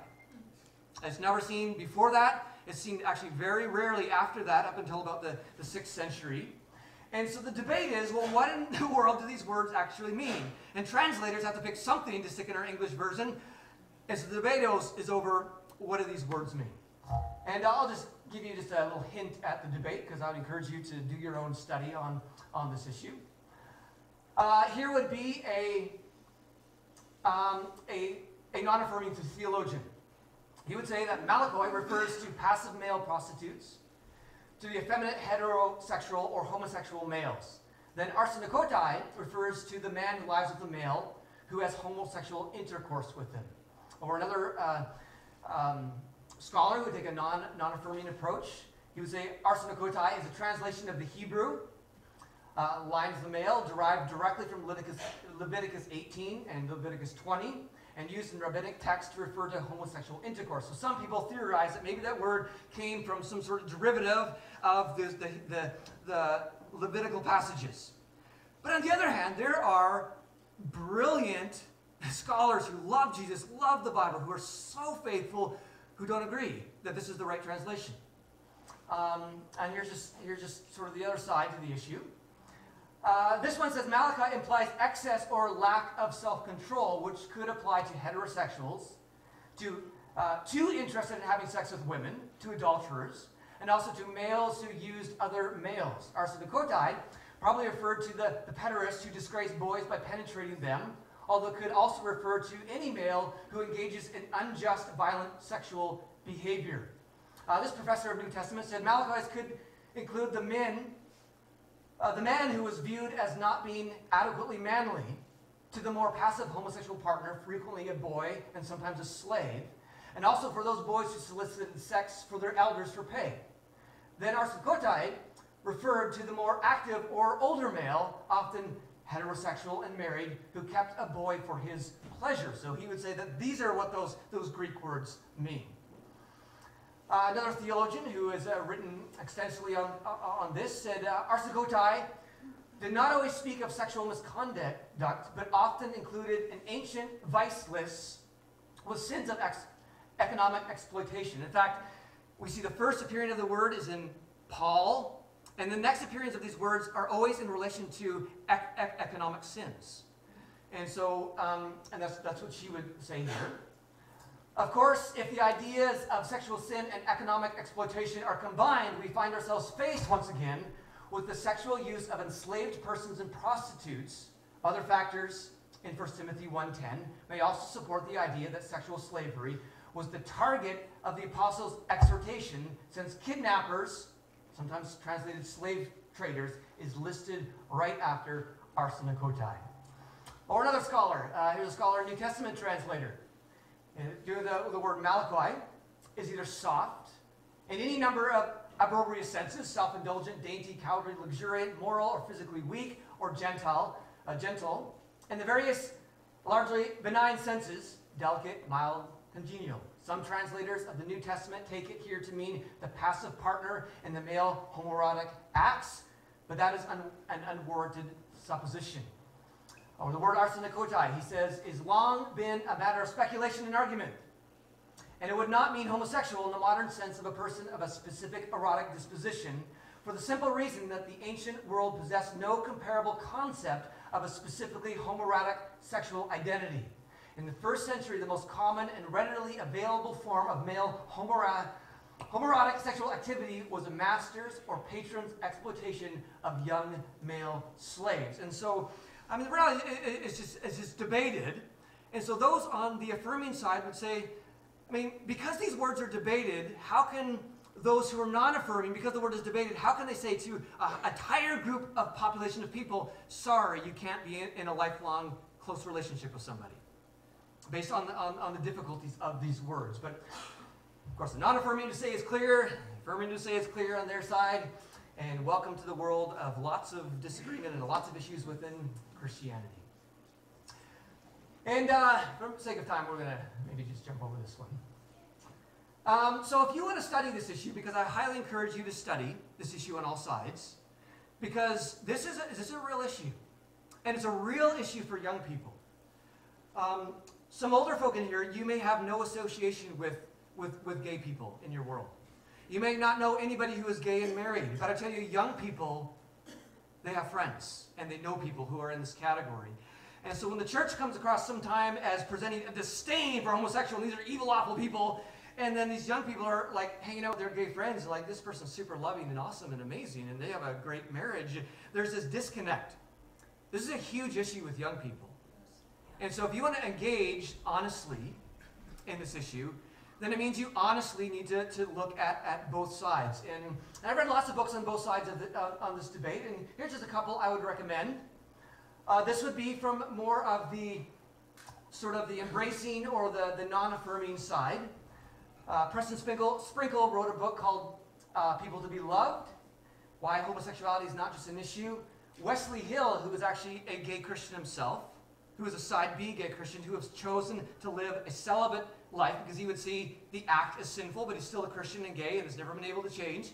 It's never seen before that. It's seen actually very rarely after that, up until about the, the 6th century. And so the debate is, well, what in the world do these words actually mean? And translators have to pick something to stick in our English version. And so the debate is over what do these words mean? And I'll just give you just a little hint at the debate because I would encourage you to do your own study on, on this issue. Uh, here would be a, um, a, a non-affirming theologian. He would say that malakoi refers to passive male prostitutes to the effeminate heterosexual or homosexual males. Then arsenokoitai refers to the man who lies with a male who has homosexual intercourse with him. Or another uh, um, scholar who would take a non, non-affirming approach. He would say arsenokoitai is a translation of the Hebrew uh, the male derived directly from Leviticus, Leviticus 18 and Leviticus 20 and used in rabbinic text to refer to homosexual intercourse. So some people theorize that maybe that word came from some sort of derivative of the, the, the, the Levitical passages. But on the other hand, there are brilliant scholars who love Jesus, love the Bible, who are so faithful, who don't agree that this is the right translation. Um, and here's just, here's just sort of the other side to the issue. Uh, this one says Malakoi implies excess or lack of self-control, which could apply to heterosexuals, to uh, too interested in having sex with women, to adulterers, and also to males who used other males. Arsenokoitai probably referred to the, the pederasts who disgrace boys by penetrating them, although could also refer to any male who engages in unjust, violent sexual behavior. Uh, this professor of New Testament said Malakoi could include the men uh, the man who was viewed as not being adequately manly to the more passive homosexual partner, frequently a boy and sometimes a slave, and also for those boys who solicited sex for their elders for pay. Then Arsenokoitai referred to the more active or older male, often heterosexual and married, who kept a boy for his pleasure. So he would say that these are what those, those Greek words mean. Uh, another theologian who has uh, written extensively on, uh, on this said uh, Arsenokoitai did not always speak of sexual misconduct, but often included an ancient vice list with sins of ex economic exploitation. In fact, we see the first appearing of the word is in Paul, and the next appearance of these words are always in relation to ec economic sins. And so, um, and that's, that's what she would say here. Of course, if the ideas of sexual sin and economic exploitation are combined, we find ourselves faced once again with the sexual use of enslaved persons and prostitutes. Other factors in 1 Timothy 1.10 may also support the idea that sexual slavery was the target of the apostles' exhortation, since kidnappers, sometimes translated slave traders, is listed right after arsenokoitai. Or another scholar, uh, here's a scholar, New Testament translator. The, the word Malakoi is either soft, in any number of opprobrious senses, self-indulgent, dainty, cowardly, luxuriant, moral, or physically weak, or gentile, uh, gentle, and the various largely benign senses, delicate, mild, congenial. Some translators of the New Testament take it here to mean the passive partner in the male homoerotic acts, but that is un an unwarranted supposition. Or the word arsenokoitai, he says, is long been a matter of speculation and argument. And it would not mean homosexual in the modern sense of a person of a specific erotic disposition, for the simple reason that the ancient world possessed no comparable concept of a specifically homoerotic sexual identity. In the first century, the most common and readily available form of male homoerotic, homoerotic sexual activity was a master's or patron's exploitation of young male slaves. And so, I mean, really, it's just, it's just debated. And so those on the affirming side would say, I mean, because these words are debated, how can those who are non-affirming, because the word is debated, how can they say to a entire group of population of people, sorry, you can't be in, in a lifelong close relationship with somebody? Based on the, on, on the difficulties of these words. But, of course, the non-affirming to say is clear, affirming to say is clear on their side, and welcome to the world of lots of disagreement and lots of issues within Christianity. And uh, for the sake of time, we're going to maybe just jump over this one. Um, so if you want to study this issue, because I highly encourage you to study this issue on all sides, because this is a, this is a real issue. And it's a real issue for young people. Um, some older folk in here, you may have no association with, with, with gay people in your world. You may not know anybody who is gay and married. But I tell you, young people, they have friends and they know people who are in this category. And so when the church comes across sometime as presenting a disdain for homosexual, these are evil, awful people, and then these young people are like hanging out with their gay friends, like this person's super loving and awesome and amazing, and they have a great marriage. There's this disconnect. This is a huge issue with young people. And so if you want to engage honestly in this issue, then it means you honestly need to, to look at, at both sides. And I've read lots of books on both sides of the, uh, on this debate, and here's just a couple I would recommend. Uh, this would be from more of the sort of the embracing or the, the non-affirming side. Uh, Preston Sprinkle, Sprinkle wrote a book called uh, People to be Loved, Why Homosexuality is Not Just an Issue. Wesley Hill, who was actually a gay Christian himself, who was a side B gay Christian, who has chosen to live a celibate life because he would see the act as sinful, but he's still a Christian and gay and has never been able to change.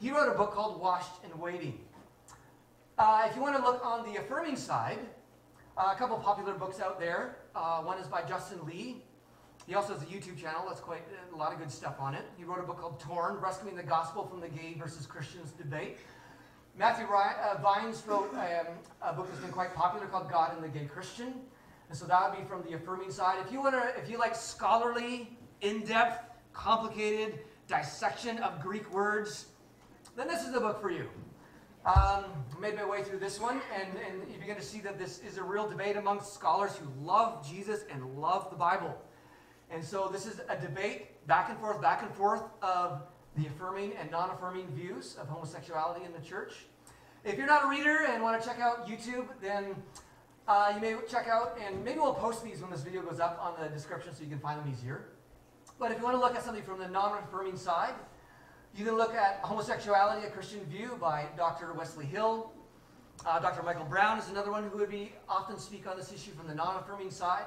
He wrote a book called Washed and Waiting. Uh, if you want to look on the affirming side, uh, a couple popular books out there. Uh, one is by Justin Lee. He also has a YouTube channel that's quite a lot of good stuff on it. He wrote a book called Torn, Rescuing the Gospel from the Gay versus Christians Debate. Matthew Ryan, uh, Vines wrote um, a book that's been quite popular called God and the Gay Christian. And so that would be from the affirming side. If you want to, if you like scholarly, in-depth, complicated dissection of Greek words, then this is the book for you. Um, made my way through this one, and, and you begin to see that this is a real debate amongst scholars who love Jesus and love the Bible. And so this is a debate back and forth, back and forth of the affirming and non-affirming views of homosexuality in the church. If you're not a reader and want to check out YouTube, then uh, you may check out, and maybe we'll post these when this video goes up on the description so you can find them easier. But if you want to look at something from the non-affirming side, you can look at Homosexuality, A Christian View by Dr. Wesley Hill. Uh, Dr. Michael Brown is another one who would be often speak on this issue from the non-affirming side.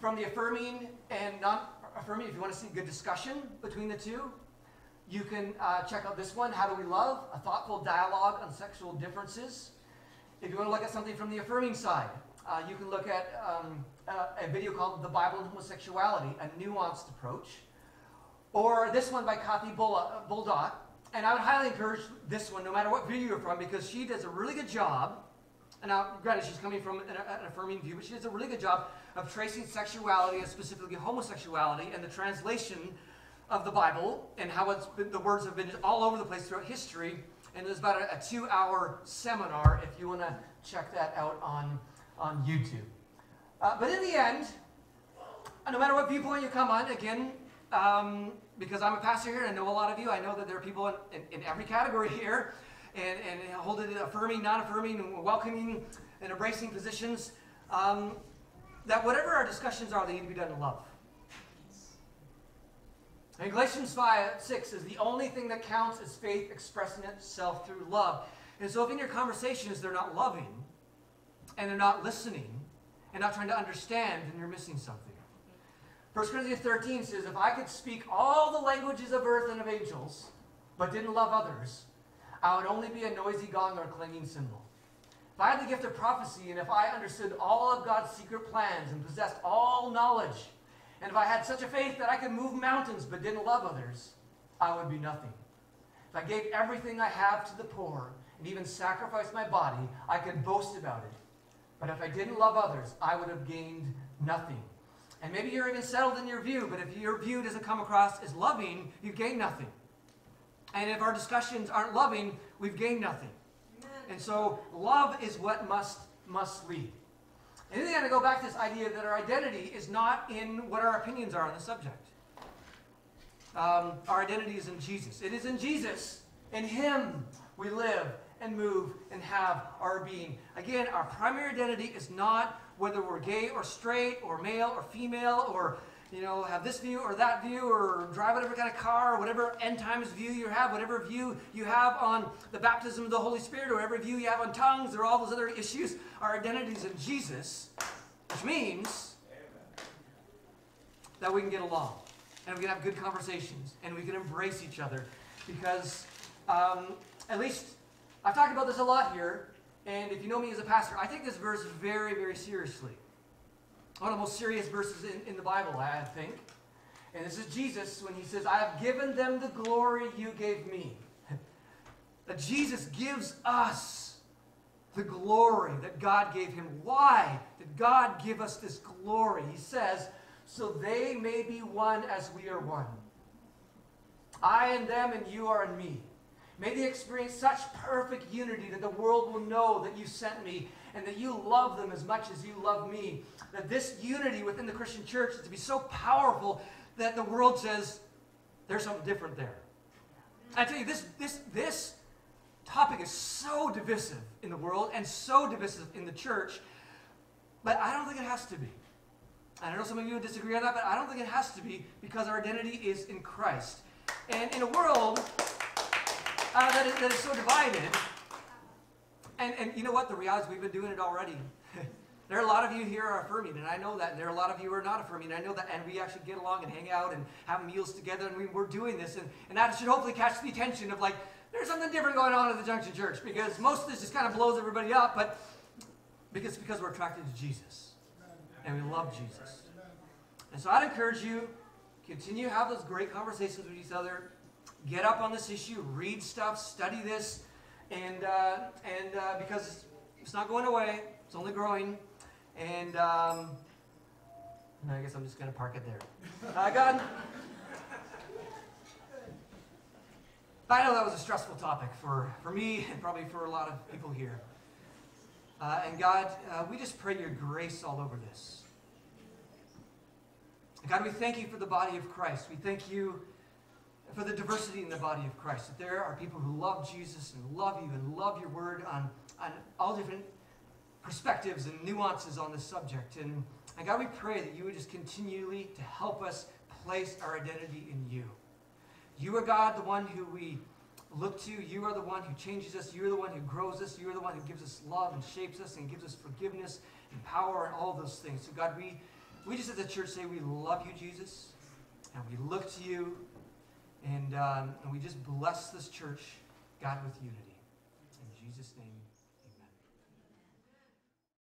From the affirming and non-affirming, if you want to see good discussion between the two, you can uh, check out this one, How Do We Love? A Thoughtful Dialogue on Sexual Differences. If you want to look at something from the affirming side, uh, you can look at um, a, a video called The Bible and Homosexuality, a nuanced approach. Or this one by Kathy Baldock. And I would highly encourage this one, no matter what video you're from, because she does a really good job. And now, granted, she's coming from an, an affirming view, but she does a really good job of tracing sexuality and specifically homosexuality and the translation of the Bible and how it's been, the words have been all over the place throughout history. And there's about a, a two-hour seminar if you want to check that out on, on YouTube. Uh, but in the end, no matter what viewpoint you come on, again, um, because I'm a pastor here and I know a lot of you. I know that there are people in, in, in every category here and, and hold it affirming, non affirming, welcoming, and embracing positions. Um, that whatever our discussions are, they need to be done in love. And Galatians 5 6 is the only thing that counts as faith expressing itself through love. And so if in your conversations they're not loving and they're not listening and not trying to understand, then you're missing something. 1 Corinthians 13 says, If I could speak all the languages of earth and of angels, but didn't love others, I would only be a noisy gong or a clanging cymbal. If I had the gift of prophecy and if I understood all of God's secret plans and possessed all knowledge, and if I had such a faith that I could move mountains but didn't love others, I would be nothing. If I gave everything I have to the poor and even sacrificed my body, I could boast about it. But if I didn't love others, I would have gained nothing. And maybe you're even settled in your view, but if your view doesn't come across as loving, you've gained nothing. And if our discussions aren't loving, we've gained nothing. Amen. And so love is what must must lead. And then I go back to this idea that our identity is not in what our opinions are on the subject. Um, our identity is in Jesus. It is in Jesus. In Him we live and move and have our being. Again, our primary identity is not whether we're gay or straight or male or female or you know, have this view or that view or drive whatever kind of car or whatever end times view you have, whatever view you have on the baptism of the Holy Spirit or whatever view you have on tongues or all those other issues, our identities in Jesus, which means that we can get along and we can have good conversations and we can embrace each other because um, at least I've talked about this a lot here and if you know me as a pastor, I take this verse very, very seriously one of the most serious verses in, in the Bible, I think. And this is Jesus when he says, I have given them the glory you gave me. that Jesus gives us the glory that God gave him. Why did God give us this glory? He says, so they may be one as we are one. I and them and you are in me. May they experience such perfect unity that the world will know that you sent me and that you love them as much as you love me that this unity within the Christian church is to be so powerful that the world says there's something different there. I tell you, this, this, this topic is so divisive in the world and so divisive in the church, but I don't think it has to be. I know some of you disagree on that, but I don't think it has to be because our identity is in Christ. And in a world uh, that, is, that is so divided, and, and you know what? The reality is we've been doing it already. There are a lot of you here are affirming, and I know that. And there are a lot of you who are not affirming. and I know that. And we actually get along and hang out and have meals together, and we, we're doing this. And, and that should hopefully catch the attention of like, there's something different going on at the Junction Church because most of this just kind of blows everybody up, but because, because we're attracted to Jesus and we love Jesus. And so I'd encourage you, continue to have those great conversations with each other. Get up on this issue, read stuff, study this, and, uh, and uh, because it's not going away, it's only growing. And um, I guess I'm just going to park it there. Uh, God, I know that was a stressful topic for, for me and probably for a lot of people here. Uh, and God, uh, we just pray your grace all over this. God, we thank you for the body of Christ. We thank you for the diversity in the body of Christ. That there are people who love Jesus and love you and love your word on, on all different perspectives and nuances on this subject. And, and God, we pray that you would just continually to help us place our identity in you. You are God, the one who we look to. You are the one who changes us. You are the one who grows us. You are the one who gives us love and shapes us and gives us forgiveness and power and all those things. So, God, we, we just at the church say we love you, Jesus, and we look to you, and, um, and we just bless this church, God, with unity.